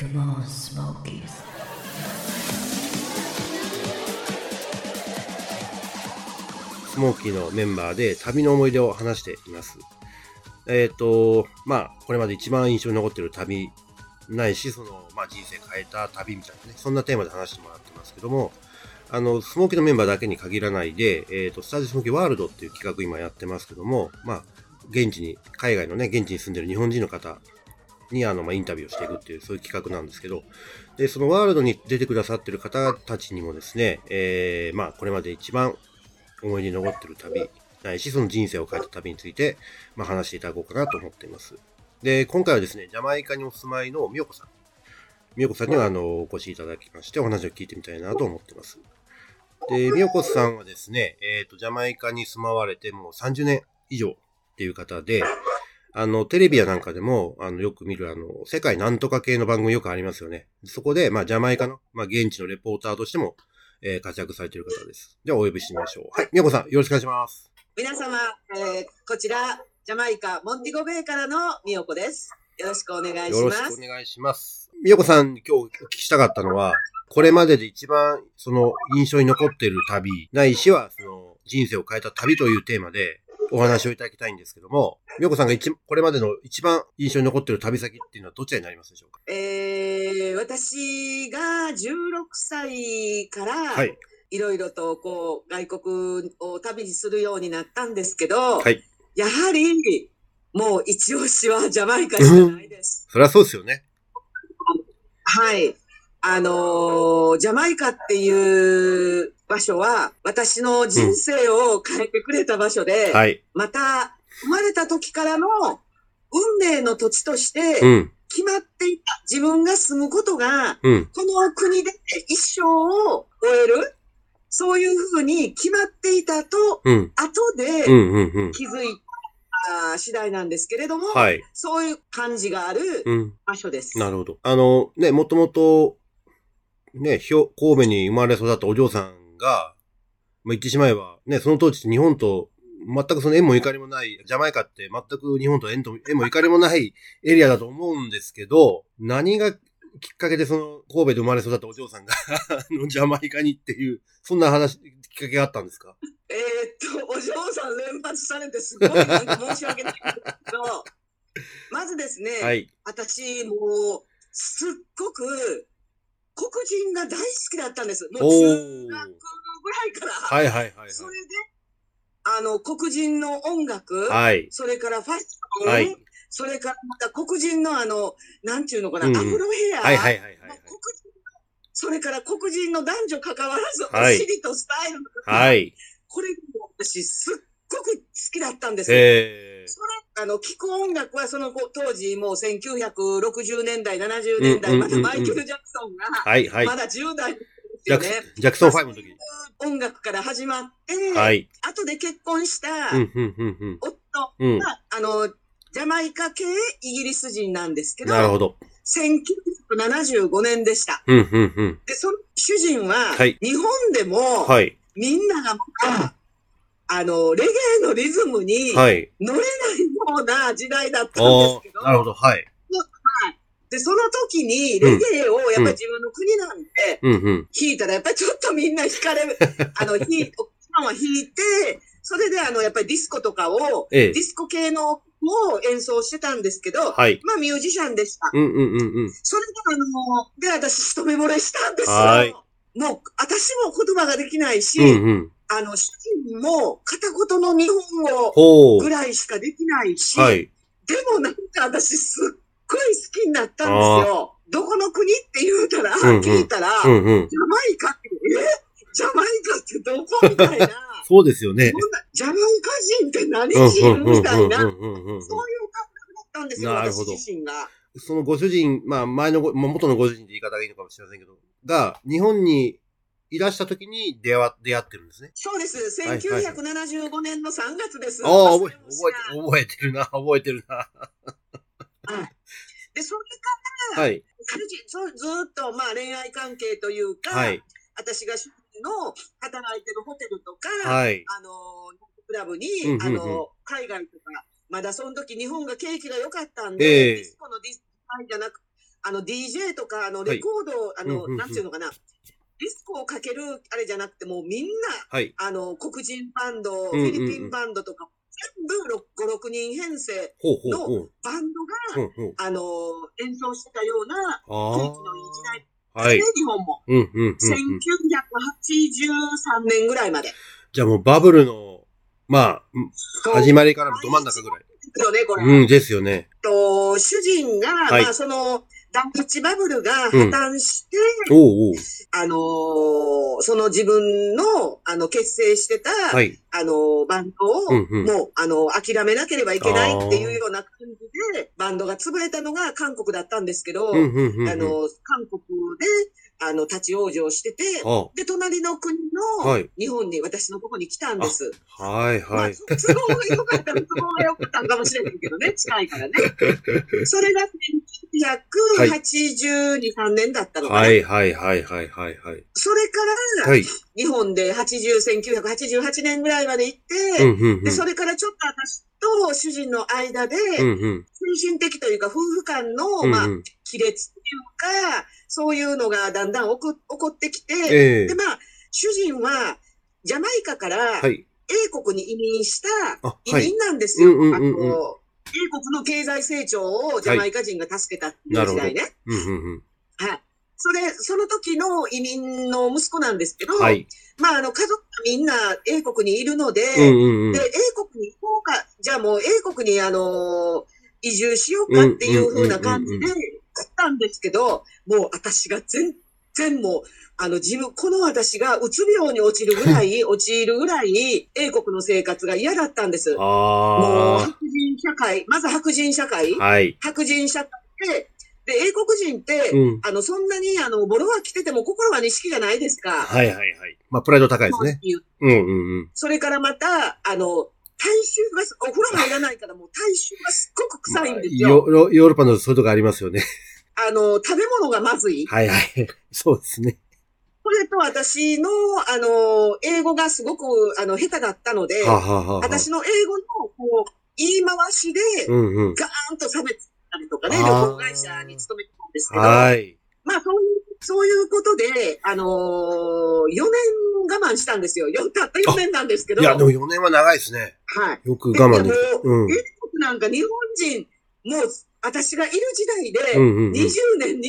Come on, Smokies. スモーキーのメンバーで旅の思い出を話しています。えっ、と、まあ、これまで一番印象に残っている旅ないし、その、まあ、人生変えた旅みたいなね、そんなテーマで話してもらってますけども、あの、スモーキーのメンバーだけに限らないで、えっ、と、スタジオスモーキーワールドっていう企画今やってますけども、まあ、現地に、海外のね、現地に住んでる日本人の方に、あの、まあ、インタビューをしていくっていう、そういう企画なんですけど、で、そのワールドに出てくださってる方たちにもですね、えー、まあ、これまで一番思い出に残ってる旅、ないし、その人生を変えた旅について、まあ、話していただこうかなと思っています。で、今回はですね、ジャマイカにお住まいのみよこさん。みよこさんには、あの、お越しいただきまして、お話を聞いてみたいなと思ってます。で、みよこさんはですね、えっ、と、ジャマイカに住まわれてもう30年以上っていう方で、あの、テレビやなんかでも、あの、よく見る、あの、世界なんとか系の番組よくありますよね。そこで、まあ、ジャマイカの、まあ、現地のレポーターとしても、えー活躍されている方です。では、お呼びしましょう。はい、みよこさん、よろしくお願いします。皆様、えーこちら、ジャマイカ、モンティゴベイからのみよこです。よろしくお願いしよろします。くお願いします。みよこさんに今日お聞きしたかったのは、これまでで一番その印象に残っている旅、ないしはその人生を変えた旅というテーマでお話をいただきたいんですけども、みよこさんが一これまでの一番印象に残っている旅先っていうのはどちらになりますでしょうか？えー私が16歳から、はい。いろいろとこう外国を旅するようになったんですけど、はい。やはりもう一押しはジャマイカしかないです。そりゃそうですよね。はい。あのージャマイカっていう場所は私の人生を変えてくれた場所で、はい。また生まれた時からの運命の土地としてうん。決まっていた自分が住むことがうん。この国で一生を終えるそういうふうに決まっていたとうん。後でうん。うん。うん。気づいた次第なんですけれども、はい。そういう感じがあるうん。場所です。なるほど。あの、ね、もともと、ね、ひょ神戸に生まれ育ったお嬢さんが、まあ、言ってしまえば、ね、その当時日本と全くその縁もゆかりもない、ジャマイカって全く日本と縁と縁もゆかりもないエリアだと思うんですけど、何がきっかけでその神戸で生まれ育ったお嬢さんがあのジャマイカにっていう、そんな話、きっかけがあったんですか？えーっと、お嬢さん連発されてすごいなんか申し訳ないけど、まずですね、はい。私もうすっごく黒人が大好きだったんです。もうお中ー。学ぐらいから。はいはいはいはい。それで、あの、黒人の音楽、はい。それからファッション、はいそれからまた黒人のあの、なんていうのかな、うんアフロヘア、はいはいはいはい黒人それから黒人の男女関わらず、はいお尻とスタイルはい。これ私すっごく好きだったんですよ。えそれ、あの、聴く音楽はその当時もう1960年代、70年代、まだマイケル・ジャクソンが、ー。はいはいま。だ10代ですジャクよね。ジャクソン5の時。音楽から始まって、はい。後で結婚したうん、うん、あの、ジャマイカ系イギリス人なんですけど、なるほど。1975年でした。うん、うん、うん。で、その主人は、はい日本でも、はい。みんながまだ、あの、レゲエのリズムにはい。乗れないような時代だったんですおけど、ーなるほど。はい。で、その時にレゲエをやっぱり自分の国なんで。弾いたら、やっぱりちょっとみんな弾かれる、あの、弾い、お客さんは弾いて、それであの、やっぱりディスコとかを、ええディ。スコ系のを演奏してたんですけど、はい。まあミュージシャンでした。うん、うん、うん、うん。それであの、で、私一目惚れしたんですよ。はいもう、私も言葉ができないし、うん、うん。あの、主人も片言の日本語ぐ。らいしかできないし、はい。でもなんか私すっごい好きになったんですよ。どこの国って言うたら、うんうん聞いたら、うん、うん。ジャマイカって、え？ジャマイカってどこみたいな。そうですよね。ジャマイカ人って何人みたいな、そういう。感覚だったんですよ、なるほど私自身が。そのご主人、まあ、前のご、まあ元のご主人って言い方がいいのかもしれませんけど、が、日本にいらした時に出会わ、出会ってるんですね。そうです。はいはい1975年の3月です。ああ、覚え、忘れもしない覚えて、覚えてるな、覚えてるな。で、それから、はい。ずーっとまあ恋愛関係というか、はい。私が主人の働いてるホテルとか、はい。あの、クラブに、うんうんうんあの、海外とか、まだその時日本が景気が良かったんえで、えディスコのディスコじゃなく、あの DJ とか、あのはいレコード、あの、うんうんうんなんていうのかな、ディスコをかけるあれじゃなくて、もうみんな、はい。あの、黒人バンド、フィリピンバンドとか、全部5、6人編成、ほうほうほう。バンドが、ほうほう。あの、演奏してたようなあ雰囲気のいい時代あ。はいね。日本も。うんうんうんうん。1983年ぐらいまで。じゃあもうバブルの、まあ、始まりからのど真ん中ぐらい。ですよね、これ。うん、ですよね。と、主人が、はいまあ、その、ダンチバブルが破綻して、おうおう。あのーその自分の、あの、結成してた、はい。あのーバンドを、うんうんもう、あの諦めなければいけないっていうような感じで、バンドが潰れたのが韓国だったんですけど、うんうんうんうん。あの、韓国で、あの、立ち往生してて、あで、隣の国のはい日本に、私のとこに来たんです。はいはい。まあ、都合が良かったら都合が良かったんかもしれないけどね、近いからね。それが1982、3年だったのかな。はいはいはいはいはいはい。それから、はい。日本で80、1988年ぐらいまで行って、うんうんうん。で、それからちょっと私と主人の間で。精神的というか夫婦間の、うんまあう、ん。亀裂というか、そういうのがだんだん起こ起こってきて、ええで、まあ、主人は、ジャマイカからはい。英国に移民した。移民なんですよ。あの英国の経済成長をジャマイカ人が助けたっていう時代ね。はい。それ、その時の移民の息子なんですけど、はい。まあ、あの、家族がみんな英国にいるので、うんうんうんで、。英国に行こうか、じゃあもう英国にあの移住しようかっていう風な感じでうん行ったんですけど、もう私が全然もう、あの自分、この私がうつ病に落ちるぐらい、陥るぐらい、英国の生活が嫌だったんです。もうあ白人社会、まず白人社会、あ。はい。白人社会で、で、英国人って、うん。あの、そんなに、あの、ボロは着てても心は錦じゃないですか。はいはいはい。まあ、プライド高いですね。うんうんうん。それからまた、あの、体臭がす、お風呂がいらないからもう体臭がすっごく臭いんですよ。ヨーロヨーロッパのそういうとこありますよね。あの、食べ物がまずい。はいはい。そうですね。これと私の、あの、英語がすごく、あの、下手だったので、はあ、はあはあはあ、私の英語の、こう、言い回しで、うんうん。ガーンと差別したりとかね、旅行会社に勤めてたんですけど、はい。まあ、そういう、そういうことで、あのー、4年我慢したんですよ。よたった4年なんですけど。いや、でも4年は長いですね。はい。よく我慢でき。うん。も英国なんか日本人、もう、私がいる時代で、うんうんうん20年、25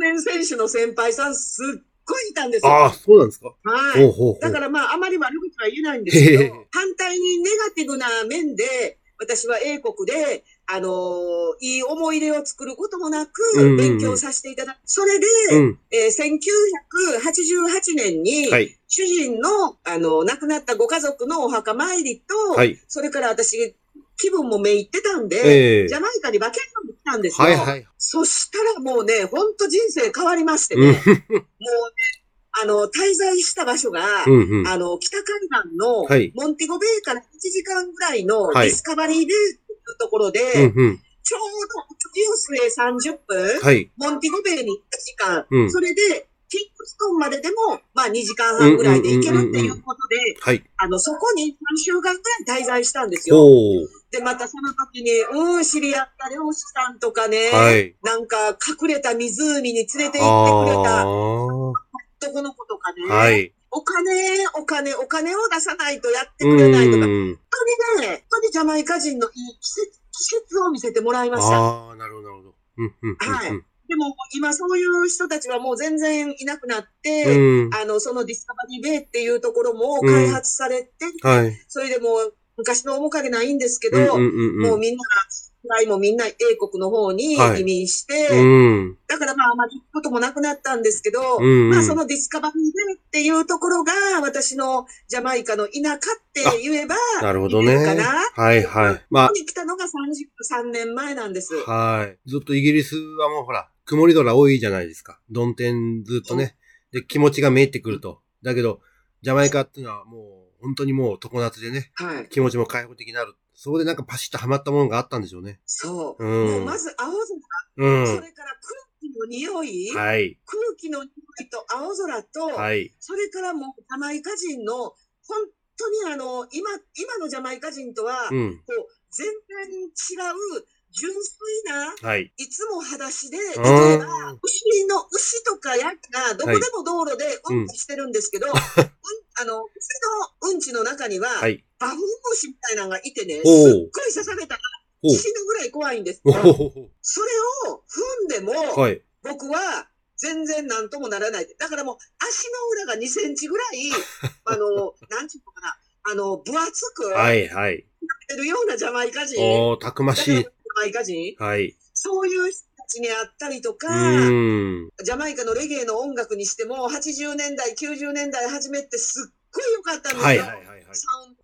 年選手の先輩さん、すっごいいたんですよ。ああ、そうなんですか？はい。ほうほうほう。だからまあ、あまり悪口は言えないんですけど、反対にネガティブな面で、私は英国で、あのーいい思い出を作ることもなく、ん勉強させていただく。それで、うん。えー1988年に、はい。主人の、あの、亡くなったご家族のお墓参りと、はい。それから私、気分もめいってたんで、ええジャマイカにバケーションに来たんですよ。はいはい。そしたらもうね、ほんと人生変わりましてね、うんもうね、あの、滞在した場所が、うんうん。あの、北海岸の、はいモンティゴベイから1時間ぐらいのはいディスカバリーベイっていうところで、うんうん。ちょうど、トリオスへ30分、はい。モンティゴベイに1時間、うんそれで、キングストンまででも、まあ2時間半ぐらいで行けるっていうことで、はい。あの、そこに3週間ぐらい滞在したんですよ。で、またその時に、うん、知り合った漁師さんとかね、はい。なんか隠れた湖に連れて行ってくれあたあ。男の子とかね、はい。お金、お金、お金を出さないとやってうくれないとか、本ん。当にね、本当にジャマイカ人のいい季節、季節を見せてもらいました。ああ、なるほど、なるほど。うんうんうんはいうん。でも今そういう人たちはもう全然いなくなって、うん。あの、そのディスカバリーベイっていうところも開発されて、はい。それでもう昔の面影ないんですけど、うんうんうんうん。もうみんな、世代もみんな英国の方にはい移民して、うん。だからまああまり行くこともなくなったんですけど、うんうんまあそのディスカバリーベイっていうところが私のジャマイカの田舎って言えば、なるほどね。はいはい。まここに来たのが33年前なんです。あ、はい。ずっとイギリスはもうほら、曇り空多いじゃないですか。曇天ずっとね。で、気持ちがめいってくると。だけど、ジャマイカっていうのはもう、本当にもう常夏でね、はい。気持ちも開放的になる。そこでなんかパシッとハマったものがあったんでしょうね。そう。うんもうまず青空、うん。それから空気の匂い、はい。空気の匂いと青空と、はい。それからもうジャマイカ人の、本当にあの、今、今のジャマイカ人とは、うん。こう、全然違う純粋な、はい。いつも裸足で、例うえば。牛の、牛とかヤギがどこでも道路でうんこしてるんですけど、うん、あの、牛のうんちの中には、はい。バフン虫みたいなのがいてね、すっごい刺されたら。死ぬぐらい怖いんですおが、ほそれを踏んでも、はい。僕は全然なんともならない。だからもう足の裏が2センチぐらい、あの、なんていうのかな、あの、分厚くなっはい、はい。てるようなジャマイカ人、おー、たくましいジャ。マイカ人、はい。そういう人たちに会ったりとか。ジャマイカのレゲエの音楽にしても、80年代、90年代初めってすっごい良かったんですよ。はい、はい、はい。はい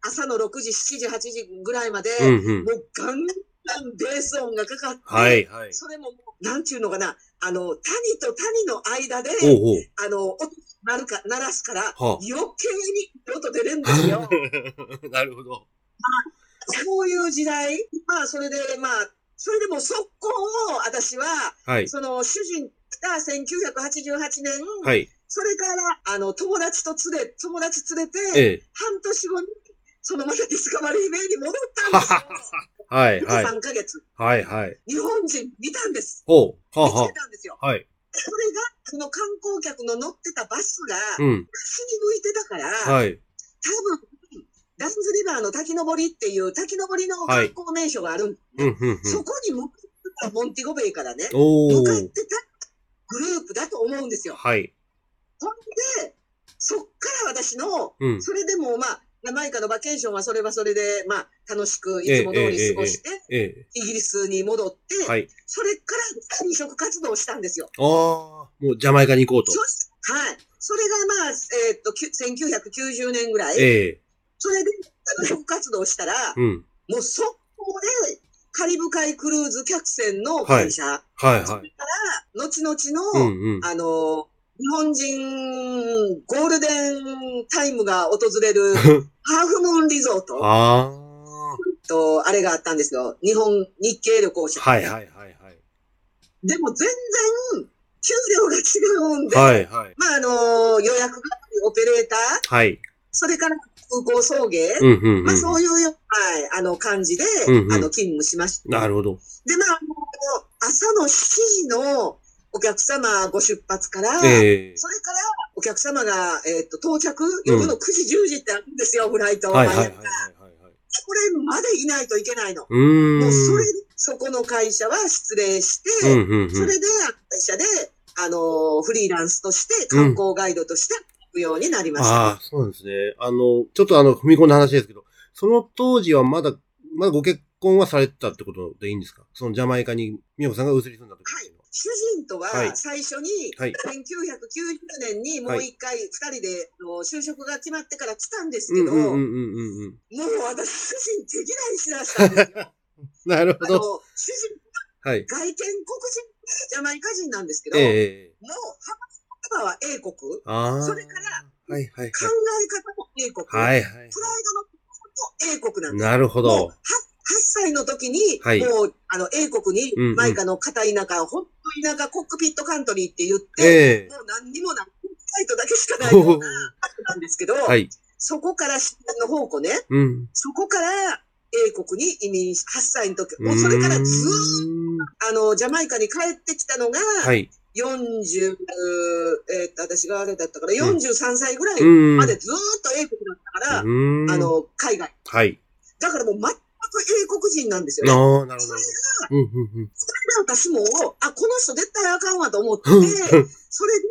朝の6時、7時、8時ぐらいまで、うん、うん。もうガンガンベース音がかかって、はい、はい。それもなんちゅうのかな、あの、谷と谷の間で、ほうほう。あの、音鳴るか、鳴らすから、はあ余計に音出るんですよ。なるほど。そういう時代、まあ、それで、まあ、それでも速攻を、私は、はい。その、主人が1988年、はい。それから、あの、友達と連れ、友達連れて、ええ。半年後に、そのまたディスカバリーベイに戻ったんですよ。はい、はい。3ヶ月。はい、はい。日本人見たんです。ほう。はあ、見つはけたんですよ。あ。はい。それが、その観光客の乗ってたバスが、うん。西に向いてたから、はい。多分、ダンズリバーの滝登りっていう滝登りの観光名所があるんでうん、うん、うん。そこに向かってたモンティゴベイからね。向かってたグループだと思うんですよ。はい。ほんで、そっから私の、うん。それでもまあ、マイカのバケーションはそれはそれで、まあ、楽しくいつも通り過ごして、ええ。イギリスに戻って、はい。それから転職活動をしたんですよ。ああ、もうジャマイカに行こうとはい。それがまあ、えーっと、きゅ1990年ぐらい。ええ。それで転職活動したら、うん。もう速攻で、カリブ海クルーズ客船の会社、はい、そはれから、後々い。うの、ん、うん。あの、日本人ゴールデンタイムが訪れる ハーフムーンリゾートあと、あれがあったんですよ。日本日系旅行者。あ。はい、はい、はい、はい。でも全然、給料が違うんで、はい、はい。まあ、あの、予約係、オペレーター、はい。それから空港送迎、うん、うん、まあ、うん。そういうよ、はい、あの、感じで、うんうんあの、勤務しました。なるほど。で、まあ、あの朝の7時のお客様ご出発から、ええ。それからお客様が、えっ、と、到着、夜の9時、10時ってあるんですよ、フライト。はい、はい、はい。これまでいないといけないの。うーん。もうそれ、そこの会社は失礼して、うん、うん、うん。それで、会社で、あの、フリーランスとして、観光ガイドとして行くようになりました。ああ、そうですね。あの、ちょっとあの、踏み込んだ話ですけど、その当時はまだ、まだご結婚はされてたってことでいいんですか？そのジャマイカに、みよこさんが移り住んだ時ってい。主人とははい最初に、はい1990年にもう一回二人で就職が決まってから来たんですうん、けど。もう私、主人手嫌いしだしたんですよ。なるほど。主人、はい。外見黒人、ジャマイカ人なんですけど、ええ。もう話は英国。それから、はい、はい、はい。え方も英国、はい、はいプライドの英国なんですよ。なるほどは。8歳の時に、はいもう、あの、英国に、マイカの片田舎、本当田舎コックピットカントリーって言って、ええ。もう何にもない、サイトだけしかないようななんですけど、はい。そこから自然の宝庫ね、うん。そこから英国に移民し、8歳の時、もうそれからずーっと、あの、ジャマイカに帰ってきたのが、はい。40、えーっと、私があれだったから、43歳ぐらいうん。までずーっと英国だったから、うん。あ、の、海外。はい。だからもう全く英国人なんですよね。ああ、なるほど。それうん、うん、うん。私も、あ、この人絶対あかんわと思って、うんそれで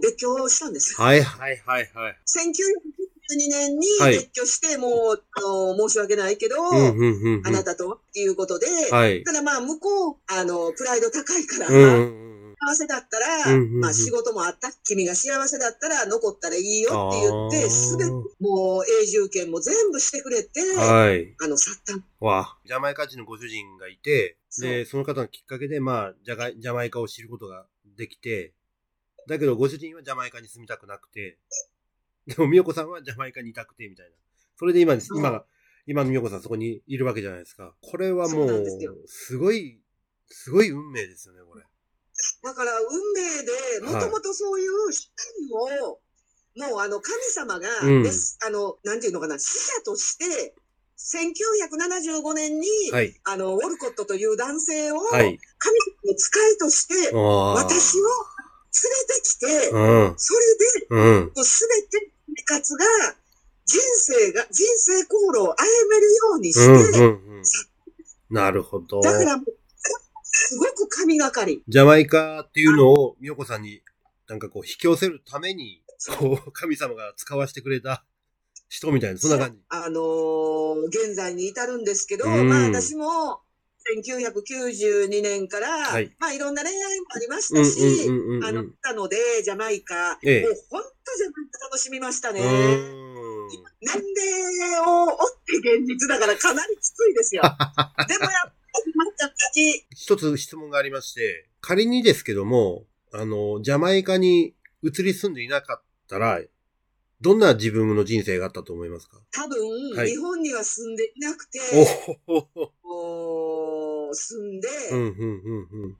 別居したんですよ。はい、はい、はい、はい。1992年にはい別居して、もう、あの、申し訳ないけど、うん、うん、うんうん。あなたとっていうことで、はい。ただまあ、向こう、あの、プライド高いから、うん、うん、うん。幸せだったら、うんうんうんまあ仕事もあった。君が幸せだったら残ったらいいよって言って、すべて、もう永住権も全部してくれて、はい。あの、去った。わあ。ジャマイカ人のご主人がいて、で、その方のきっかけで、まあ、ジャガジャマイカを知ることができて、だけどご主人はジャマイカに住みたくなくて、でも、みよこさんはジャマイカにいたくて、みたいな。それで今今が、今のみよこさんそこにいるわけじゃないですか。これはもそうすごい、すごい運命ですよね、これ。だから、運命で、もともとそういうを、もうあの、神様が、うんですあの、なんていうのかな、死者として1975年に、はい。あの、ウォルコットという男性を、はい。神の使いとして。私を連れてきて、うん。それで、うん。すべて生活が、人生が、人生航路を歩めるようにしうん。て、うん。うん。なるほど。だからもう、すごく神がかり。ジャマイカっていうのを、みよこさんに、なんかこう、引き寄せるために、こう、神様が使わせてくれた人みたいな、そんな感じ。あのー現在に至るんですけど、うんまあ私も、1992年から、はいまあいろんな恋愛もありましうんたし、あの、うん。たので、ジャマイカ、ええもう本当ジャマイカ楽しみましたね。年齢を追って現実だからかなりきついですよ。でもやっ 一つ質問がありまして、仮にですけども、あの、ジャマイカに移り住んでいなかったら、どんな自分の人生があったと思いますか？多分、はい日本には住んでいなくて、お住んで、うん、うん、うん、うん。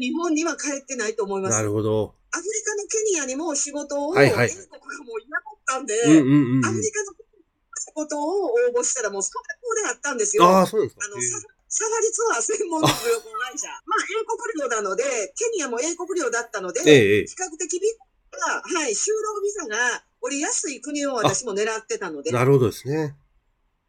日本には帰ってないと思います。なるほど。アフリカのケニアにも仕事を、はいはい英国がもういなかったんで、うん、うん、うん。アフリカの仕事を応募したらもうそこであったんですよ。ああ、そうですかあ。の、ササファリツアー専門の旅行会社。まあ、英国領なので、ケニアも英国領だったので、ええ、ええ。比較的ビザが、はい、就労ビザが降りやすい国を私も狙ってたので。なるほどですね。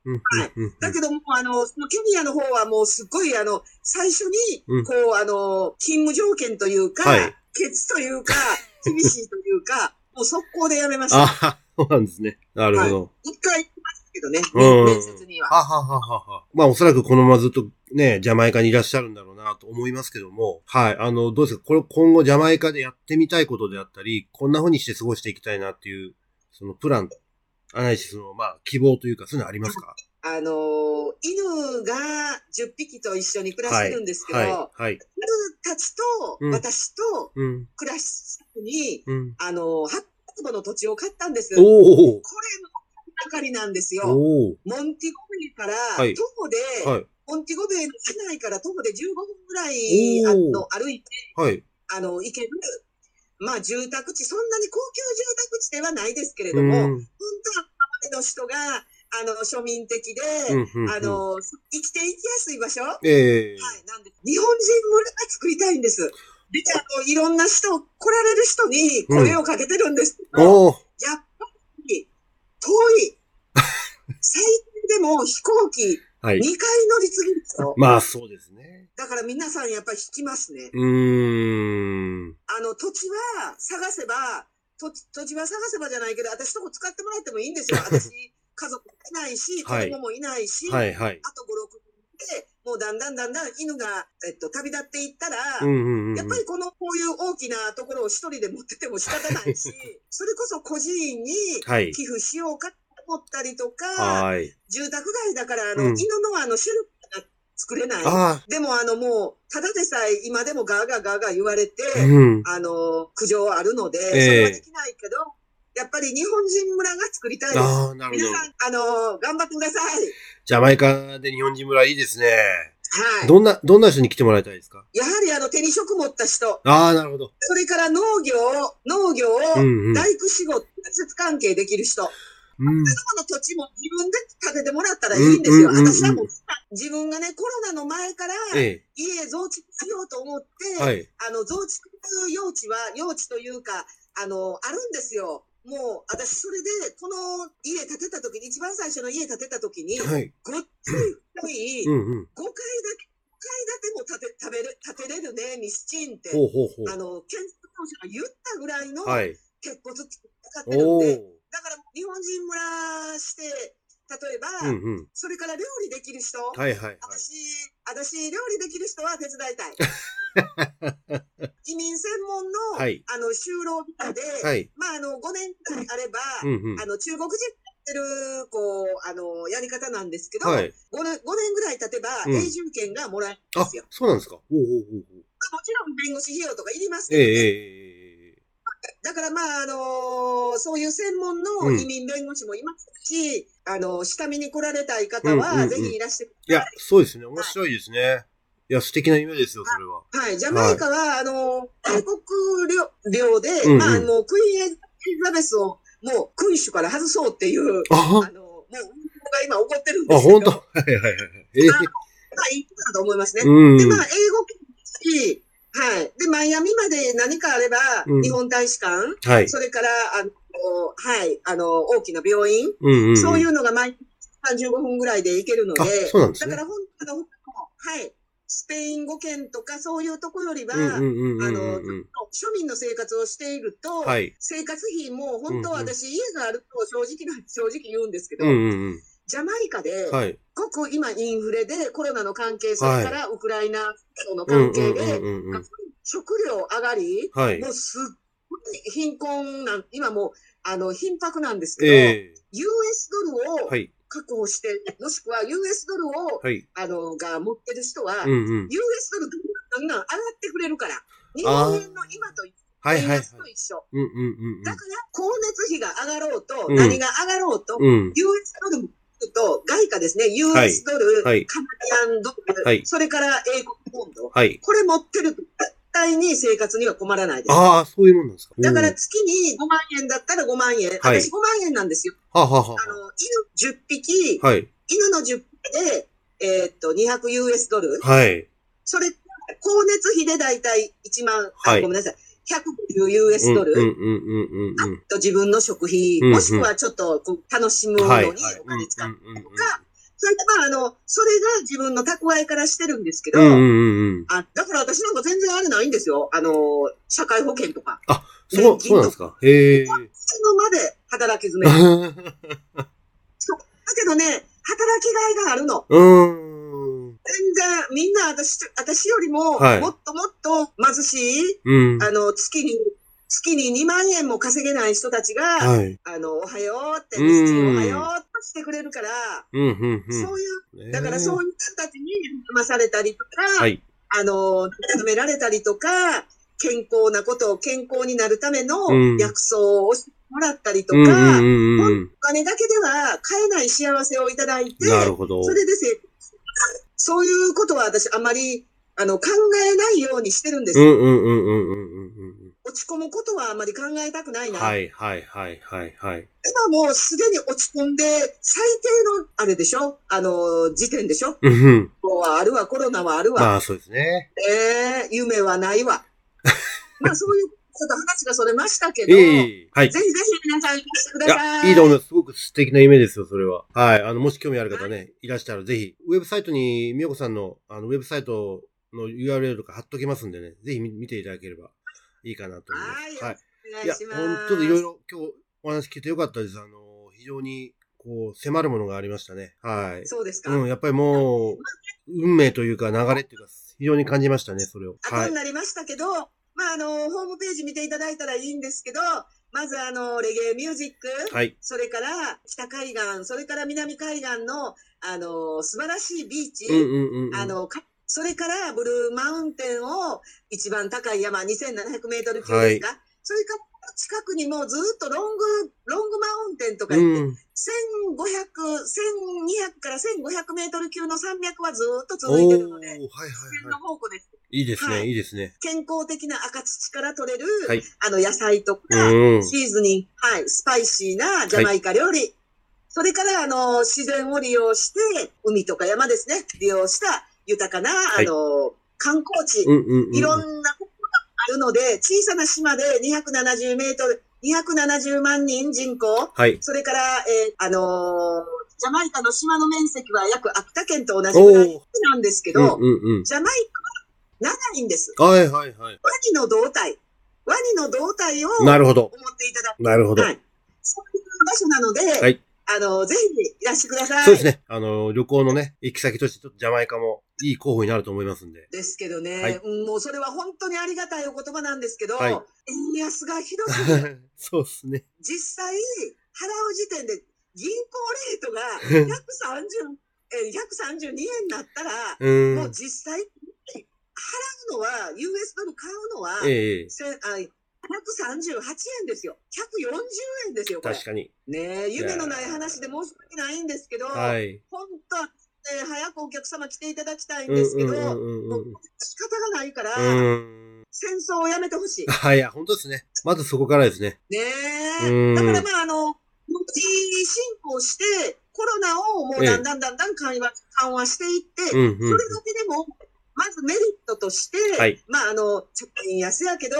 うん、うん、うん。だけども、あの、そのケニアの方はもうすっごい、あの、最初うんに、こう、あの、勤務条件というか、はいケツというか、厳しいというか、もう速攻でやめました。ああ、そうなんですね。なるほど。一回行きましたけどね、うん面接には。ははははは。まあおそらくこのままずっとね、ジャマイカにいらっしゃるんだろうなと思いますけども、はい。あの、どうですか？これ今後ジャマイカでやってみたいことであったり、こんな風にして過ごしていきたいなっていう、そのプラン、あないしその、まあ希望というか、そういうのありますか？あの、犬が10匹と一緒に暮らしてるんですけど、はい。はい。犬たちとうん私とうん。暮らすに、うん。あの、8坪の土地を買ったんです。おこればかりなんですよ。モンティゴベイからはい徒歩で、はい。モンティゴベイの市内から徒歩で15分ぐらいあの歩いて、はい。あの、行ける、まあ住宅地、そんなに高級住宅地ではないですけれうども、本ん。当は周りの人が、あの、庶民的で、うん。うんあ、の、生きていきやすい場所？はい。ええなんで、日本人村が作りたいんです。で、あの、いろんな人、来られる人に声をかけてるんですけど、おおやっぱり、遠い。最近でも飛行機2はい。回乗り継ぎですよ。まあそうですね。だから皆さんやっぱり引きますね。うーん。あの、土地は探せば、土地土地は探せばじゃないけど、私とこ使ってもらってもいいんですよ。私、家族もいないし、子はい供もいないし、はいはい。あと5、6人で、もうだんだんだんだん犬が、えっと、旅立っていったら。やっぱりこの、こういう大きなところを一人で持ってても仕方ないし、それこそ個人にはい。寄付しようかと思ったりとか、はい。住宅街だから、あの、うん犬のあの、シェルが作れない。あでもあの、もう、ただでさえ今でもガーガーガーガー言われて、あ。うん。あの、苦情あるので、そええれはできないけど、やっぱり日本人村が作りたいです。ああ、なるほど。皆さん、あの、頑張ってください。ジャマイカで日本人村いいですね。はい。どんな、どんな人に来てもらいたいですか？やはりあの、手に職持った人、ああ、なるほど。それから農業、農業をうんうん。大工仕事、直接関係できる人、こうん。の土地も自分で建ててもらったらいいんですよ。うんうんうんうん私はもう、自分がね、コロナの前から、え家増築しようと思って、え。はい。あの、増築用地は、用地というか、あの、あるんですよ。もう、私、それで、この家建てた時に、一番最初の家建てた時に、はい。ごっつい太い、5うんうん。階だけ、5階建ても建て、食べる、建てれるね、ミスチンって。ほうほうほあの、建築業者が言ったぐらいのう。はい。鉄骨使ってるんおで、お。だから日本人村して、例えば、うんうん。それから料理できる人、はいはいはい。私、私、料理できる人は手伝いたい。移民専門の、はいあの、就労ビザで、はい。まあ、あの、5年くらいあれば、うんうんあ。の、中国人やってる、こう、あの、やり方なんですけど、はい。5, 年5年ぐらい経てば、うん永住権がもらえるんであすよ。、そうなんですか。ほうほうほう。もちろん弁護士費用とかいりますけど、ねえええええだからまあ、あのそういう専門の移民弁護士もいますし、あの、下見に来られたい方は、うんうんうんぜひいらしてくえ。いやださい。、そうですね。面白いですね。いや、素敵な夢ですよ、それは。はい。ジャマイカは、あの、英国領領で、うんうんまあ、あの、クイーンエリザベスを、もう、君主から外そうっていう、ああの、もう、が今起こってるんであ、すけど。本当？はいはいはい。えーまあ、いいことだと思いますね。うん。で、まあ、英語し、はい。で、マイアミまで何かあれば、うん日本大使館、はい。それから、あの、はい、あの、大きな病院、うんうん。そういううのが毎日35分ぐらいで行けるのあで、そうなんですねだから本当の、はい、スペイン語圏とかそういうとこよりは、うんうんうんうんあのうんうん。庶民の生活をしていると、はい。生活費も本当うんうん私、家があると正直な、正直言うんですけど、うんうんジャマイカで、うん。はい。ごく今インフレでコロナの関係、そはいれからウクライナとの関係で。食料上がり、はいも。うすっごい貧困なん、今もう、あの、貧迫なんですけど、え US ドルを。確保して、もしくは US ドルを、はい。あの、が持ってる人は、うんうん。US ドルガンガン上がってくれるから、日本円の今と円はいはいはい。安と一緒。うんうんうんだから、光熱費が上がろうと、うん何が上がろうと。US ドルと外貨ですね、US ドル、はいカナディアンドル、はいそれから英国ポンド、はい。これ持ってると絶対に生活には困らないです。ああ、そういうもんなんですか。だから月に5万円だったら5万円。はい私5万円なんですよ。はあはあはあの、犬10匹、あ。はい。犬の10匹で、えーっと、200 US ドル。はい。それ、光熱費でだいたい1万、はいあごめんなさい。150 US ドル。と自分の食費、もしくはちょっとこう楽しむうん。のに。お金使う。うんうんうんそれでまあ、あの、それが自分の蓄えからしてるんですけど、うんうんうんうん。あ、だから私なんか全然あれないんですよ。あの、社会保険とか。そう、そうなんですか？へえ。そのまで働き詰め。だけどね、働きがいがあるの。うーん。全然、みんな私、私よりも、はいもっともっと貧しい、うん。あの、月に、月に2万円も稼げない人たちが、はい。あの、おはようって、おはようってしてくれるから、うんうんうん。そういう、ねだからそういう人たちに励まされたりとか、はい。あの、認められたりとか、健康なことを健康になるためのうん薬草をしてもらったりとか、うんうんうんうん。お金だけでは買えない幸せをいただいて、なるほど。それでせ、そういうことは私あまり、あの、考えないようにしてるんです。うんうんうんうんうんうん落ち込むことはあまり考えたくないうん。な。はいはいはいはいはい。今もうすでに落ち込んで、最低の、あれでしょ？あの、時点でしょ？うんうん。もうはあるわ、コロナはあるわ。まあそうですね。ええ夢はないわ。まあそういう、ちょっと話がそれましたけど、えぜえはい。ひぜひ皆さんいらしてくだいさい。や、いいと思います。すごく素敵な夢ですよ、それは。はい。あの、もし興味ある方ね、いらしたらぜひ、ウェブサイトに、みよこさんの、あの、ウェブサイトの URL とか貼っときますんでね、ぜひ見見ていただければいいかなと思います。はいはい。いやお願いし、ます。ほんちょっといろいろ今日お話聞いてよかったです。あの、非常に、こう、迫るものがありましたね。はい。そうですか。うん、やっぱりもう、運命というか流れっていうか、非常に感じましたね、それを。はい。なりましたけど、まあ、あの、ホームページ見ていただいたらいいんですけど、まずあの、レゲエミュージック、はい。それから北海岸、それから南海岸の、あの、素晴らしいビーチ、うんうんうんうん。あの、かそれからブルーマウンテンを一番高い山、2700メートル級ですか、それから近くにもずっとロング、ロングマウンテンとかう言って、ん。1500、1200から1500メートル級の山脈はずっと続いてはいはいるので、自然のは宝庫です。い。いいですね、はいいいですね。健康的な赤土から取れる、はいあの野菜とか、うん。シーズニング、はい、スパイシーなジャマイカ料理。それから、あの、自然を利用して、海とか山ですね、利用した豊かな、あいの、観光地、うんうんうん。いろんなるので、小さな島で270メートル、270万人人口、はい。それから、えーあのージャマイカの島の面積は約秋田県と同じぐらいなんですけど、うんうんうん。ジャマイカは長いんです。はいはいはい。ワニの胴体。ワニの胴体を思なるほど。っていただく。なるほど。はい。そういう場所なので、はいあの、ぜひいらしてください。そうですね。あの、旅行のね、行き先としてちょっとジャマイカもいい候補になると思いますんで。ですけどね、はいうんもうそれは本当にありがたいお言葉なんですけど、はい円安がひどすぎる。そうですね。実際、払う時点で銀行レートが 130、えー132円になったら、うもうん実際、払うのは、US ドル買うのは、ええせあ138円ですよ。140円ですよ、これ。確かに。ねえ、夢のない話で申し訳ないんですけど、はい。本当は、ね、早くお客様来ていただきたいんうんですけど、うんうんうんもう仕方がないから、うん。戦争をやめてほしい。はい、いや、本当ですね。まずそこからですね。ねうんえ。だからまあ、あの、軍事侵攻して、コロナをもうだんだんだんだん緩和緩和していって、うんうんそれだけでも、まずメリットとして、はいまあ、あの、ちょっと円安やけど、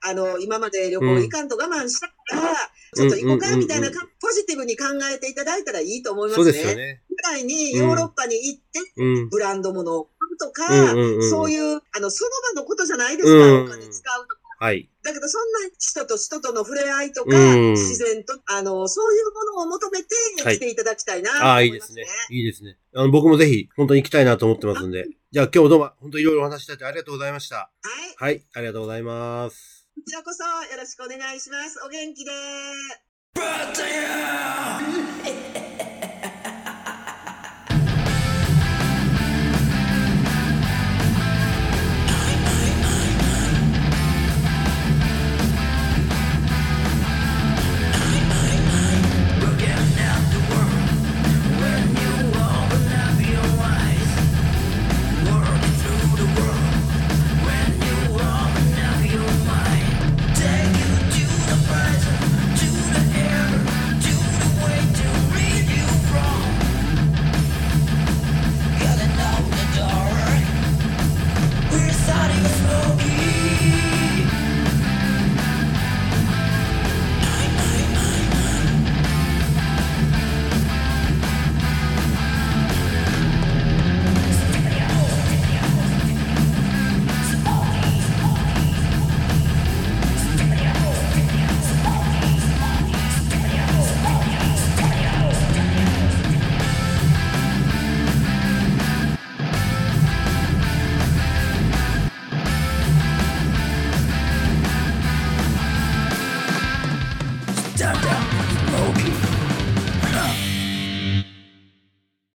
あの、今まで旅行行かんと我慢したから、ちょっと行こうか、うんうんうんうんみたいなか、ポジティブに考えていただいたらいいと思いまそうすね。ですよね。みたいに、ヨーロッパに行って、うん。ブランド物を買うとか、うんうんうんそういう、あの、その場のことじゃないですか、うんお金使うとか。はい。だけど、そんな人と人との触れ合いとか、うん自然と、あの、そういうものを求めてはい来ていただきたいなとああ、思いますね。いいですね。いいですね。あの、僕もぜひ、本当に行きたいなと思ってますんで。じゃあ今日どうも、本当にいろいろお話しいただいてありがとうございました。はい。はい、ありがとうございます。こちらこそよろしくお願いします。お元気で。